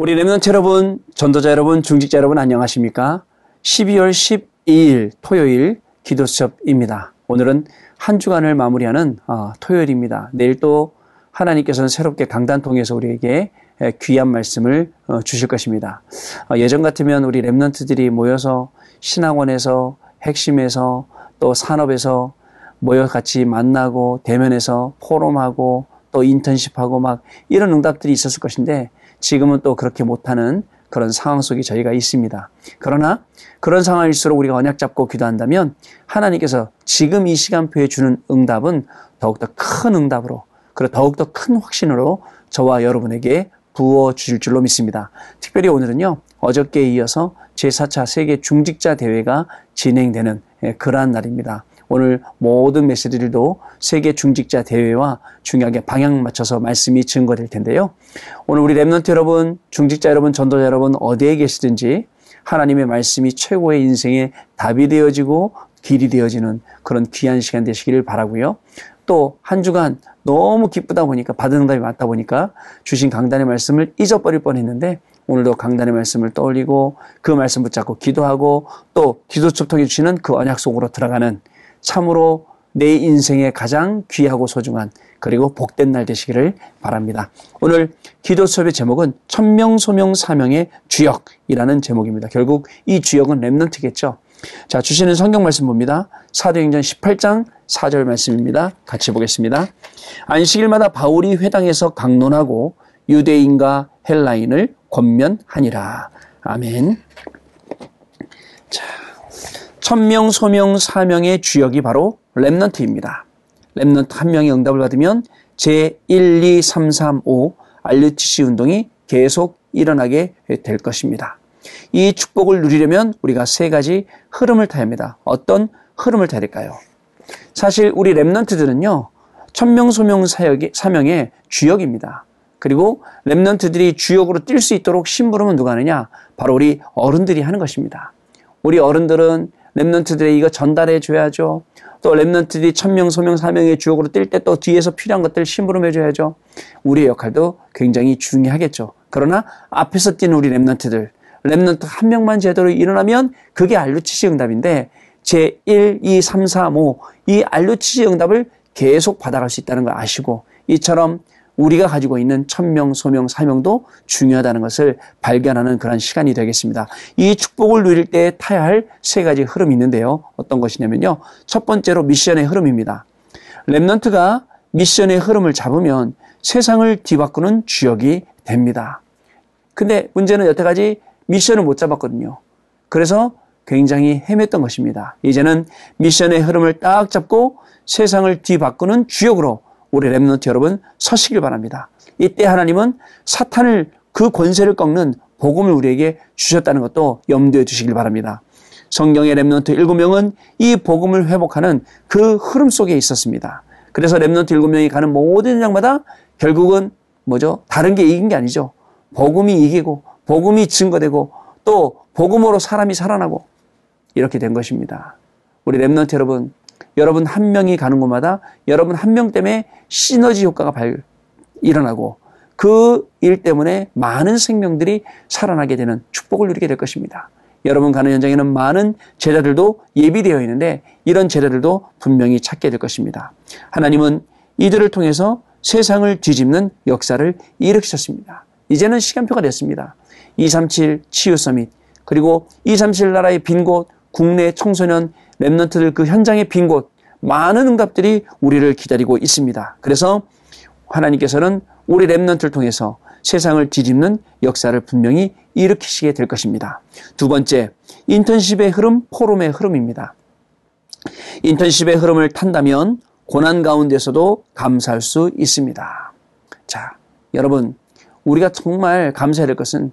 우리 Remnant 여러분, 전도자 여러분, 중직자 여러분 안녕하십니까? 12월 12일 토요일 기도 수첩입니다. 오늘은 한 주간을 마무리하는 어, 토요일입니다. 내일 또 하나님께서는 새롭게 강단 통해서 우리에게 귀한 말씀을 어, 주실 것입니다. 어, 예전 같으면 우리 Remnant들이 모여서 신학원에서 핵심에서 또 산업에서 모여 같이 만나고 대면에서 포럼하고 또 인턴십하고 막 이런 응답들이 있었을 것인데 지금은 또 그렇게 못하는 그런 상황 속에 저희가 있습니다. 그러나 그런 상황일수록 우리가 언약 잡고 기도한다면 하나님께서 지금 이 시간표에 주는 응답은 더욱더 큰 응답으로 그리고 더욱더 큰 확신으로 저와 여러분에게 부어 주실 줄로 믿습니다. 특별히 오늘은요, 어저께에 이어서 제4차 세계 중직자 대회가 진행되는 예, 그러한 날입니다. 오늘 모든 메시지들도 세계 중직자 대회와 중요하게 방향 맞춰서 말씀이 증거될 텐데요. 오늘 우리 랩런트 여러분, 중직자 여러분, 전도자 여러분 어디에 계시든지 하나님의 말씀이 최고의 인생의 답이 되어지고 길이 되어지는 그런 귀한 시간 되시기를 바라고요. 또 한 주간 너무 기쁘다 보니까 받은 응답이 많다 보니까 주신 강단의 말씀을 잊어버릴 뻔했는데 오늘도 강단의 말씀을 떠올리고 그 말씀 붙잡고 기도하고 또 기도첩 통해 주시는 그 언약 속으로 들어가는 참으로 내 인생의 가장 귀하고 소중한 그리고 복된 날 되시기를 바랍니다. 오늘 기도 수업의 제목은 천명 소명 사명의 주역이라는 제목입니다. 결국 이 주역은 랩넌트겠죠. 자, 주시는 성경 말씀 봅니다. 사도행전 18장 4절 말씀입니다. 같이 보겠습니다. 안식일마다 바울이 회당에서 강론하고 유대인과 헬라인을 권면하니라. 아멘. 자, 천명, 소명, 사명의 주역이 바로 Remnant입니다. Remnant 한 명이 응답을 받으면 제 1, 2, 3, 4, 5 RUTC 운동이 계속 일어나게 될 것입니다. 이 축복을 누리려면 우리가 세 가지 흐름을 타야 합니다. 어떤 흐름을 타야 될까요? 사실 우리 Remnant들은요, 천명소명 사명의 주역입니다. 그리고 Remnant들이 주역으로 뛸 수 있도록 심부름은 누가 하느냐? 바로 우리 어른들이 하는 것입니다. 우리 어른들은 Remnant들의 이거 전달해 줘야죠. 또 Remnant들이 천명, 소명, 사명의 주역으로 뛸 때 또 뒤에서 필요한 것들 심부름해 줘야죠. 우리의 역할도 굉장히 중요하겠죠. 그러나 앞에서 뛰는 우리 Remnant들, Remnant 한 명만 제대로 일어나면 그게 RUTC 응답인데 제 1, 2, 3, 4, 5 이 RUTC 응답을 계속 받아갈 수 있다는 걸 아시고 이처럼 우리가 가지고 있는 천명, 소명, 사명도 중요하다는 것을 발견하는 그런 시간이 되겠습니다. 이 축복을 누릴 때 타야 할 세 가지 흐름이 있는데요. 어떤 것이냐면요. 첫 번째로 미션의 흐름입니다. 랩넌트가 미션의 흐름을 잡으면 세상을 뒤바꾸는 주역이 됩니다. 근데 문제는 여태까지 미션을 못 잡았거든요. 그래서 굉장히 헤맸던 것입니다. 이제는 미션의 흐름을 딱 잡고 세상을 뒤바꾸는 주역으로 우리 remnant 여러분 서시길 바랍니다. 이때 하나님은 사탄을 그 권세를 꺾는 복음을 우리에게 주셨다는 것도 염두에 두시길 바랍니다. 성경의 remnant 7명은 이 복음을 회복하는 그 흐름 속에 있었습니다. 그래서 remnant 7명이 가는 모든 장마다 결국은 뭐죠? 다른 게 이긴 게 아니죠. 복음이 이기고 복음이 증거되고 또 복음으로 사람이 살아나고 이렇게 된 것입니다. 우리 랩런트 여러분 여러분 한 명이 가는 곳마다 여러분 한 명 때문에 시너지 효과가 발, 일어나고 그 일 때문에 많은 생명들이 살아나게 되는 축복을 누리게 될 것입니다. 여러분 가는 현장에는 많은 제자들도 예비되어 있는데 이런 제자들도 분명히 찾게 될 것입니다. 하나님은 이들을 통해서 세상을 뒤집는 역사를 일으키셨습니다. 이제는 시간표가 됐습니다. 237 치유 summit 그리고 237 나라의 빈 곳 국내 청소년 remnant들 그 현장의 빈 곳, 많은 응답들이 우리를 기다리고 있습니다. 그래서 하나님께서는 우리 remnant를 통해서 세상을 뒤집는 역사를 분명히 일으키시게 될 것입니다. 두 번째, 인턴십의 흐름, 포럼의 흐름입니다. 인턴십의 흐름을 탄다면 고난 가운데서도 감사할 수 있습니다. 자, 여러분, 우리가 정말 감사해야 될 것은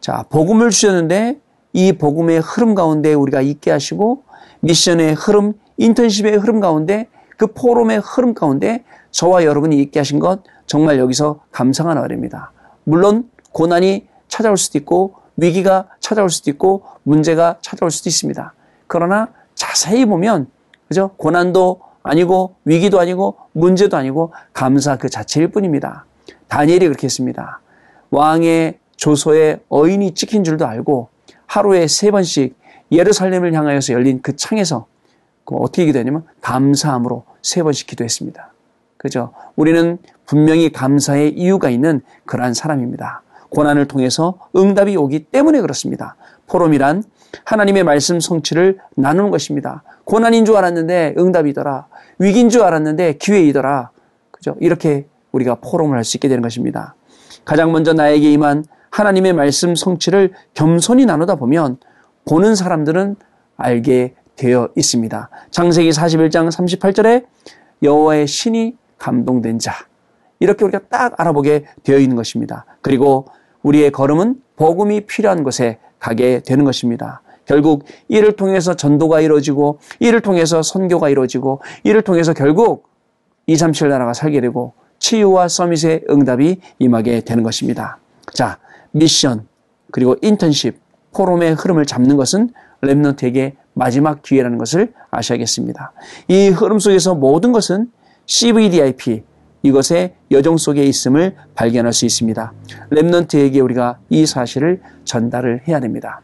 자, 복음을 주셨는데 이 복음의 흐름 가운데 우리가 있게 하시고 미션의 흐름, 인턴십의 흐름 가운데 그 포럼의 흐름 가운데 저와 여러분이 있게 하신 것 정말 여기서 감상하는 어입니다 물론 고난이 찾아올 수도 있고 위기가 찾아올 수도 있고 문제가 찾아올 수도 있습니다. 그러나 자세히 보면 그죠? 고난도 아니고 위기도 아니고 문제도 아니고 감사 그 자체일 뿐입니다. 다니엘이 그렇게 했습니다. 왕의 조소의 어인이 찍힌 줄도 알고 하루에 세 번씩 예루살렘을 향하여서 열린 그 창에서 그 어떻게 기도했냐면 감사함으로 세 번씩 기도했습니다. 그죠? 우리는 분명히 감사의 이유가 있는 그러한 사람입니다. 고난을 통해서 응답이 오기 때문에 그렇습니다. 포럼이란 하나님의 말씀 성취를 나누는 것입니다. 고난인 줄 알았는데 응답이더라. 위기인 줄 알았는데 기회이더라. 그죠? 이렇게 우리가 포럼을 할 수 있게 되는 것입니다. 가장 먼저 나에게 임한 하나님의 말씀 성취를 겸손히 나누다 보면 보는 사람들은 알게 되어 있습니다. 장세기 41장 38절에 여호와의 신이 감동된 자 이렇게 우리가 딱 알아보게 되어 있는 것입니다. 그리고 우리의 걸음은 복음이 필요한 곳에 가게 되는 것입니다. 결국 이를 통해서 전도가 이루어지고 이를 통해서 선교가 이루어지고 이를 통해서 결국 237 나라가 살게 되고 치유와 summit의 응답이 임하게 되는 것입니다. 자, 미션 그리고 인턴십 포럼의 흐름을 잡는 것은 remnant에게 마지막 기회라는 것을 아셔야겠습니다. 이 흐름 속에서 모든 것은 CVDIP 이것의 여정 속에 있음을 발견할 수 있습니다. remnant에게 우리가 이 사실을 전달을 해야 됩니다.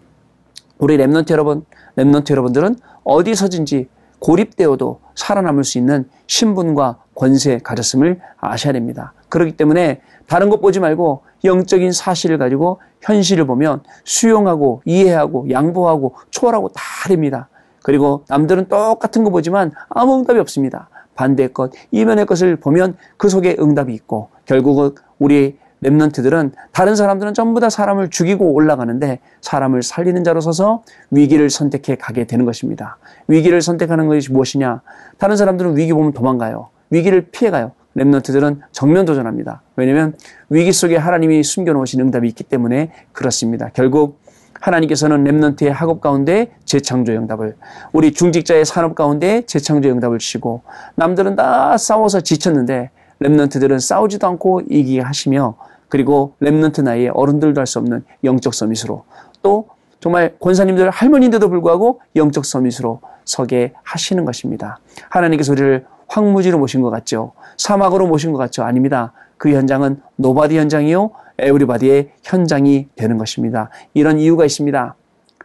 우리 remnant 여러분, remnant 여러분들은 어디서든지 고립되어도 살아남을 수 있는 신분과 권세 가졌음을 아셔야 됩니다. 그렇기 때문에 다른 것 보지 말고 영적인 사실을 가지고 현실을 보면 수용하고 이해하고 양보하고 초월하고 다 됩니다. 그리고 남들은 똑같은 거 보지만 아무 응답이 없습니다. 반대의 것, 이면의 것을 보면 그 속에 응답이 있고 결국은 우리 랩런트들은 다른 사람들은 전부 다 사람을 죽이고 올라가는데 사람을 살리는 자로 서서 위기를 선택해 가게 되는 것입니다. 위기를 선택하는 것이 무엇이냐? 다른 사람들은 위기 보면 도망가요. 위기를 피해가요. remnant들은 정면 도전합니다. 왜냐하면 위기 속에 하나님이 숨겨놓으신 응답이 있기 때문에 그렇습니다. 결국 하나님께서는 remnant의 학업 가운데 재창조 응답을 우리 중직자의 산업 가운데 재창조 응답을 주시고 남들은 다 싸워서 지쳤는데 remnant들은 싸우지도 않고 이기게 하시며 그리고 remnant 나이에 어른들도 할 수 없는 영적 summit으로 또 정말 권사님들 할머니인데도 불구하고 영적 summit으로 서게 하시는 것입니다. 하나님께서 우리를 황무지로 모신 것 같죠? 사막으로 모신 것 같죠? 아닙니다. 그 현장은 nobody 현장이요, everybody의 현장이 되는 것입니다. 이런 이유가 있습니다.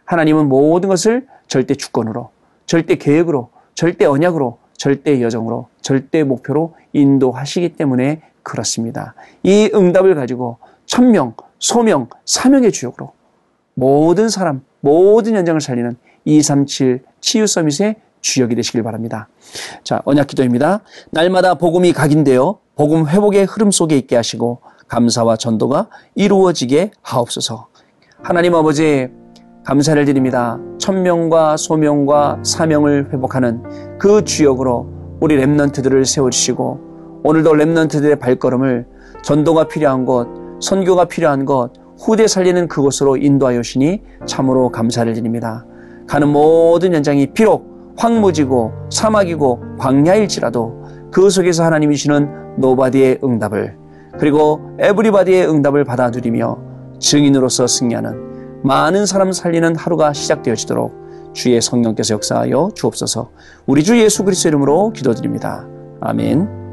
하나님은 모든 것을 절대 주권으로, 절대 계획으로, 절대 언약으로, 절대 여정으로, 절대 목표로 인도하시기 때문에 그렇습니다. 이 응답을 가지고 천명, 소명, 사명의 주역으로 모든 사람, 모든 현장을 살리는 237 치유 서밋의 주역이 되시길 바랍니다. 자, 언약 기도입니다. 날마다 복음이 각인되어 복음 회복의 흐름 속에 있게 하시고 감사와 전도가 이루어지게 하옵소서. 하나님 아버지 감사를 드립니다. 천명과 소명과 사명을 회복하는 그 주역으로 우리 remnant들을 세워주시고 오늘도 remnant들의 발걸음을 전도가 필요한 곳, 선교가 필요한 곳, 후대 살리는 그곳으로 인도하여 주시니 참으로 감사를 드립니다. 가는 모든 현장이 비록 황무지고 사막이고 광야일지라도 그 속에서 하나님이 주시는 nobody의 응답을 그리고 everybody의 응답을 받아들이며 증인으로서 승리하는 많은 사람 살리는 하루가 시작되어지도록 주의 성령께서 역사하여 주옵소서 우리 주 예수 그리스도 이름으로 기도드립니다. 아멘.